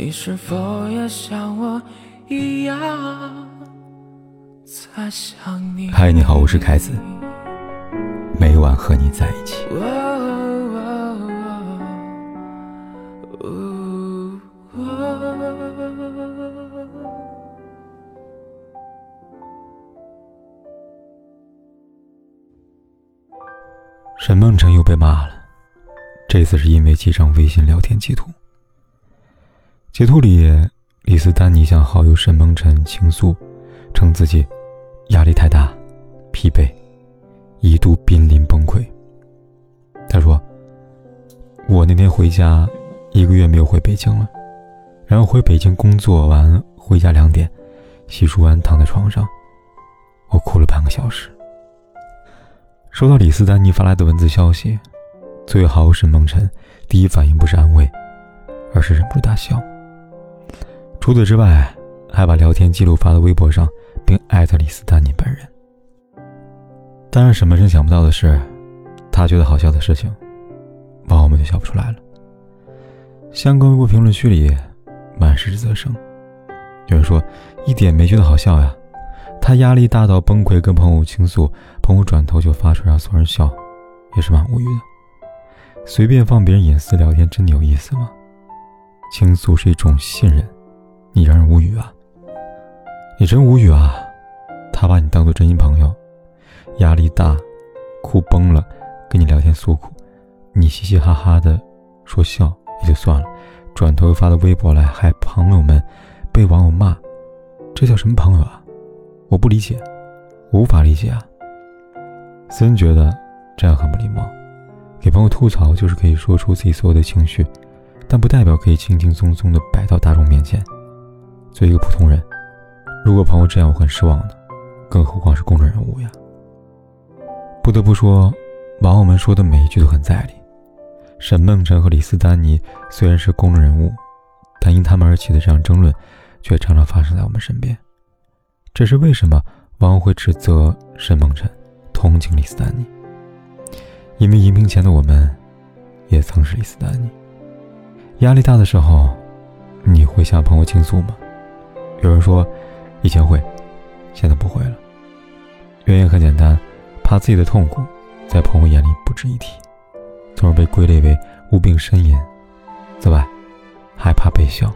你是否也像我一样在想你？嗨，你好，我是凯子，每晚和你在一起。沈梦辰又被骂了，这次是因为几张微信聊天截图。截图里，李斯丹妮向好友沈梦辰倾诉，称自己压力太大、疲惫，一度濒临崩溃。他说：“我那天回家，一个月没有回北京了，然后回北京工作完回家两点，洗漱完躺在床上，我哭了半个小时。”收到李斯丹妮发来的文字消息，作为好友沈梦辰第一反应不是安慰，而是忍不住大笑。除此之外，还把聊天记录发到微博上，并艾特李斯丹妮本人。但是沈梦辰想不到的是，他觉得好笑的事情，网友们就笑不出来了。相关微博评论区里满是指责声，有人说一点没觉得好笑呀，他压力大到崩溃，跟朋友倾诉，朋友转头就发出让所有人笑，也是蛮无语的。随便放别人隐私聊天，真的有意思吗？倾诉是一种信任。你让人无语啊！你真无语啊！他把你当做真心朋友，压力大，哭崩了，跟你聊天诉苦，你嘻嘻哈哈的说笑也就算了，转头又发到微博来害朋友们被网友骂，这叫什么朋友啊？我不理解，无法理解啊！森觉得这样很不礼貌，给朋友吐槽就是可以说出自己所有的情绪，但不代表可以轻轻松松的摆到大众面前。作为一个普通人，如果朋友这样，我很失望的，更何况是公众人物呀。不得不说，网友们说的每一句都很在理。沈梦辰和李斯丹妮虽然是公众人物，但因他们而起的这样争论，却常常发生在我们身边。这是为什么网友会指责沈梦辰，同情李斯丹妮？因为荧屏前的我们，也曾是李斯丹妮。压力大的时候，你会向朋友倾诉吗？有人说，以前会，现在不会了。原因很简单，怕自己的痛苦在朋友眼里不值一提，从而被归类为无病呻吟。此外，害怕被笑。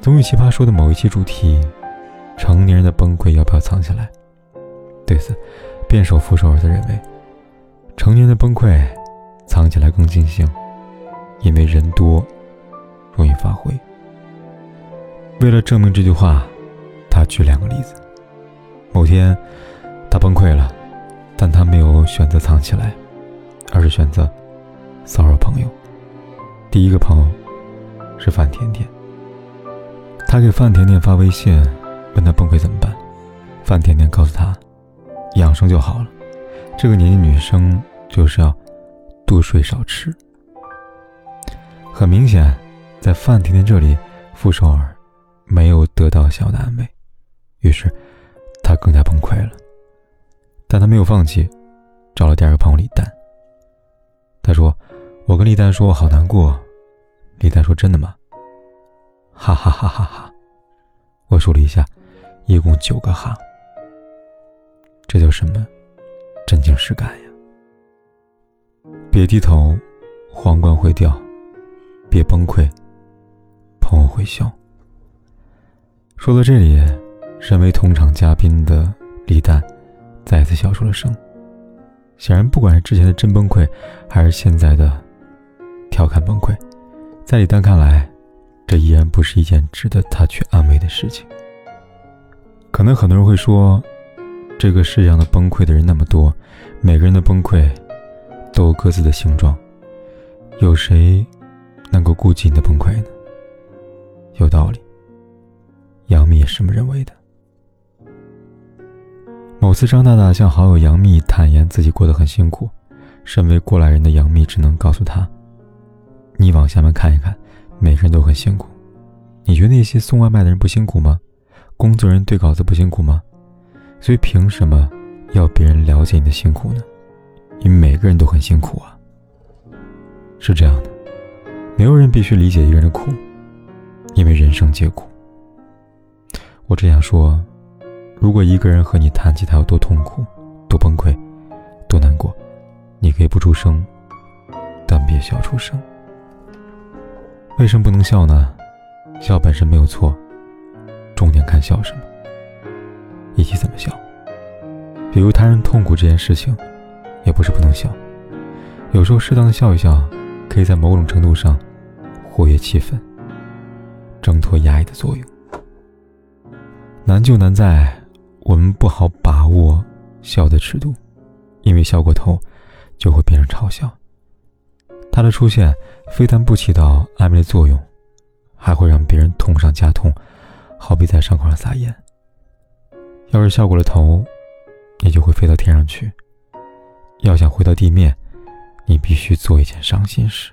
综艺奇葩说的某一期主题：成年人的崩溃要不要藏起来？对此，辩手傅首尔则认为，成年人的崩溃藏起来更尽兴，因为人多，容易发挥。为了证明这句话，他举两个例子。某天，他崩溃了，但他没有选择藏起来，而是选择骚扰朋友。第一个朋友是范甜甜。他给范甜甜发微信，问他崩溃怎么办。范甜甜告诉他，养生就好了。这个年纪女生就是要多睡少吃。很明显，在范甜甜这里，傅首尔。没有得到想要的安慰，于是他更加崩溃了。但他没有放弃，找了第二个朋友李诞。他说：“我跟李诞说我好难过。”李诞说：“真的吗？”哈哈哈哈哈！我数了一下，一共九个哈。这叫什么？真情实感呀！别低头，皇冠会掉；别崩溃，朋友会笑。说到这里，身为同场嘉宾的李诞再次笑出了声。显然，不管是之前的真崩溃，还是现在的调侃崩溃，在李诞看来，这依然不是一件值得他去安慰的事情。可能很多人会说，这个世上的崩溃的人那么多，每个人的崩溃都有各自的形状，有谁能够顾及你的崩溃呢？有道理。杨幂也是这么认为的。某次，张大大向好友杨幂坦言自己过得很辛苦，身为过来人的杨幂只能告诉他：“你往下面看一看，每个人都很辛苦。你觉得那些送外卖的人不辛苦吗？工作人员对稿子不辛苦吗？所以凭什么要别人了解你的辛苦呢？因为每个人都很辛苦啊。是这样的，没有人必须理解一个人的苦，因为人生皆苦。我只想说，如果一个人和你谈起他有多痛苦、多崩溃、多难过，你可以不出声，但别笑出声。为什么不能笑呢？笑本身没有错，重点看笑什么，以及怎么笑。比如他人痛苦这件事情，也不是不能笑。有时候适当的笑一笑，可以在某种程度上活跃气氛，挣脱压抑的作用。难就难在我们不好把握笑的尺度，因为笑过头就会变成嘲笑。他的出现非但不起到安慰的作用，还会让别人痛上加痛，好比在伤口上撒盐。要是笑过了头，你就会飞到天上去。要想回到地面，你必须做一件伤心事。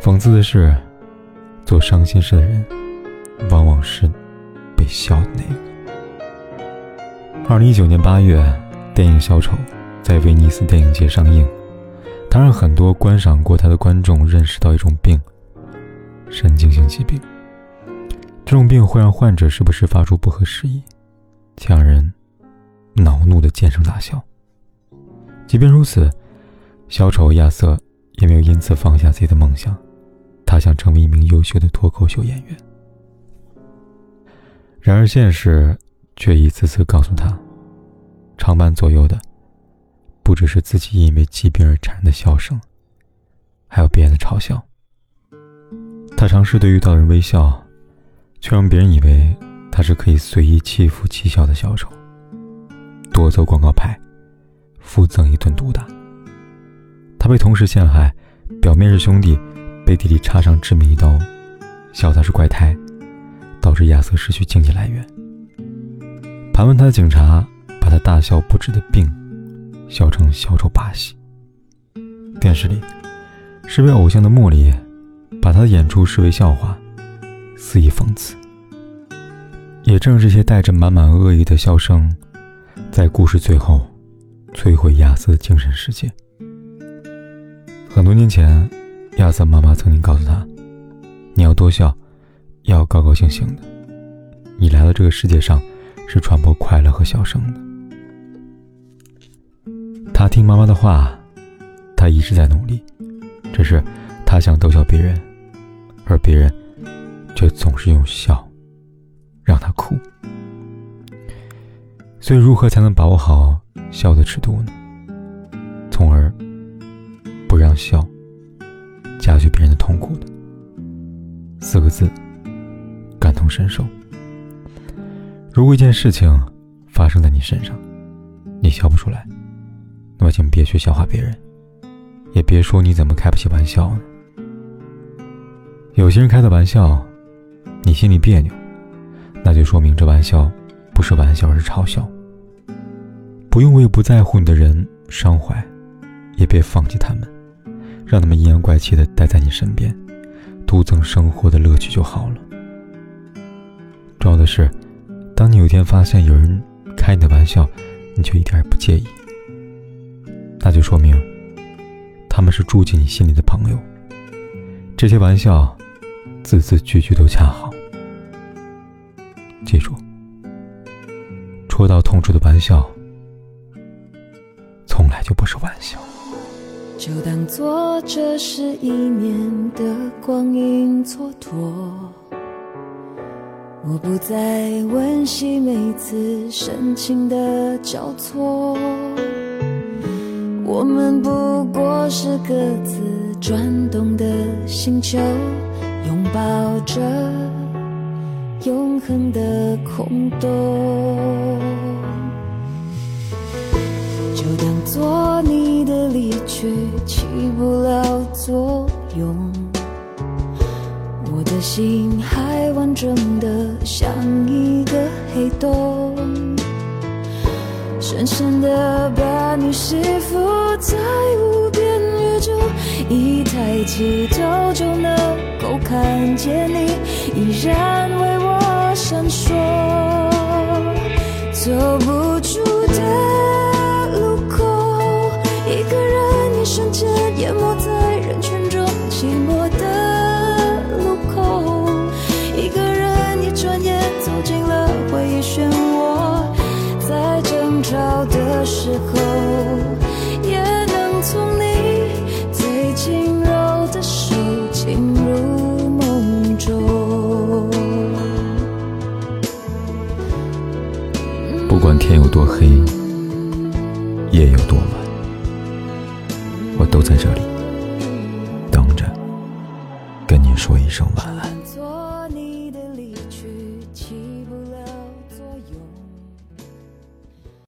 讽刺的是，做伤心事的人，往往是笑的那个。二零一九年八月，电影《小丑》在威尼斯电影节上映，它让很多观赏过它的观众认识到一种病——神经性疾病。这种病会让患者时不时发出不合时宜、且让人恼怒的尖声大笑。即便如此，小丑亚瑟也没有因此放下自己的梦想，他想成为一名优秀的脱口秀演员。然而现实却一次次告诉他，常伴左右的不只是自己因为疾病而产生的笑声，还有别人的嘲笑。他尝试对遇到人微笑。却让别人以为他是可以随意欺负欺笑的小丑，夺走广告牌，附赠一顿毒打。他被同事陷害，表面是兄弟，背地里插上致命一刀，笑他是怪胎，导致亚瑟失去经济来源。盘问他的警察把他大笑不止的病，笑成小丑把戏。电视里，身为偶像的莫里，把他的演出视为笑话。肆意讽刺，也正是这些带着满满恶意的笑声，在故事最后摧毁亚瑟的精神世界。很多年前，亚瑟妈妈曾经告诉他：“你要多笑，要高高兴兴的。你来到这个世界上，是传播快乐和笑声的。”他听妈妈的话，他一直在努力，只是他想逗笑别人，而别人。却总是用笑让他哭，所以如何才能把握好笑的尺度呢？从而不让笑加剧别人的痛苦的四个字：同身受。如果一件事情发生在你身上，你笑不出来，那么请别去笑话别人，也别说你怎么开不起玩笑呢？有些人开的玩笑。你心里别扭，那就说明这玩笑不是玩笑，而是嘲笑。不用为不在乎你的人伤怀，也别放弃他们，让他们阴阳怪气的待在你身边，独增生活的乐趣就好了。重要的是，当你有一天发现有人开你的玩笑，你却一点也不介意，那就说明他们是住进你心里的朋友。这些玩笑。字字句句都恰好。记住，戳到痛处的玩笑，从来就不是玩笑。就当做这是一年的光阴蹉跎，我不再温习每次深情的交错，我们不过是各自转动的星球。拥抱着永恒的空洞，就当做你的离去起不了作用。的心还完整的像一个黑洞，深深的把你吸附在无边宇宙，一抬起头就能。够看见你依然为我闪烁，走不出的路口，一个人一瞬间淹没不管天有多黑，夜有多晚，我都在这里。